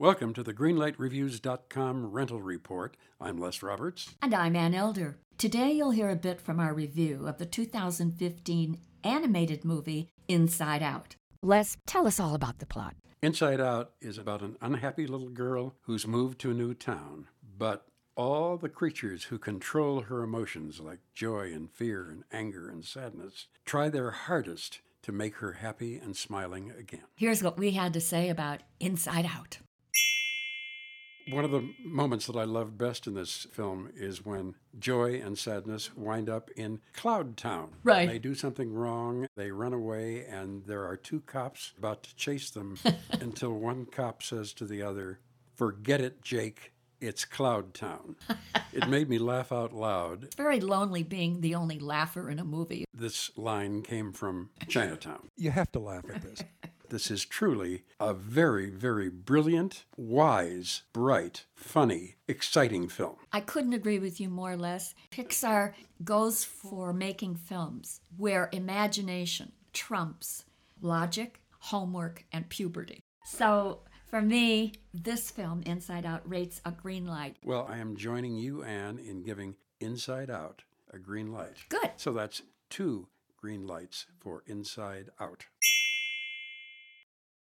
Welcome to the GreenlightReviews.com rental report. I'm Les Roberts. And I'm Ann Elder. Today you'll hear a bit from our review of the 2015 animated movie Inside Out. Les, tell us all about the plot. Inside Out is about an unhappy little girl who's moved to a new town, but all the creatures who control her emotions, like joy and fear and anger and sadness, try their hardest to make her happy and smiling again. Here's what we had to say about Inside Out. One of the moments that I loved best in this film is when joy and sadness wind up in Cloud Town. Right. They do something wrong, they run away, and there are two cops about to chase them until one cop says to the other, Forget it, Jake. It's Cloud Town. it made me laugh out loud. It's very lonely being the only laugher in a movie. This line came from Chinatown. You have to laugh at this. This is truly a very, very brilliant, wise, bright, funny, exciting film. I couldn't agree with you more or less. Pixar goes for making films where imagination trumps logic, homework, and puberty. So for me, this film, Inside Out, rates a green light. Well, I am joining you, Ann, in giving Inside Out a green light. Good. So that's two green lights for Inside Out.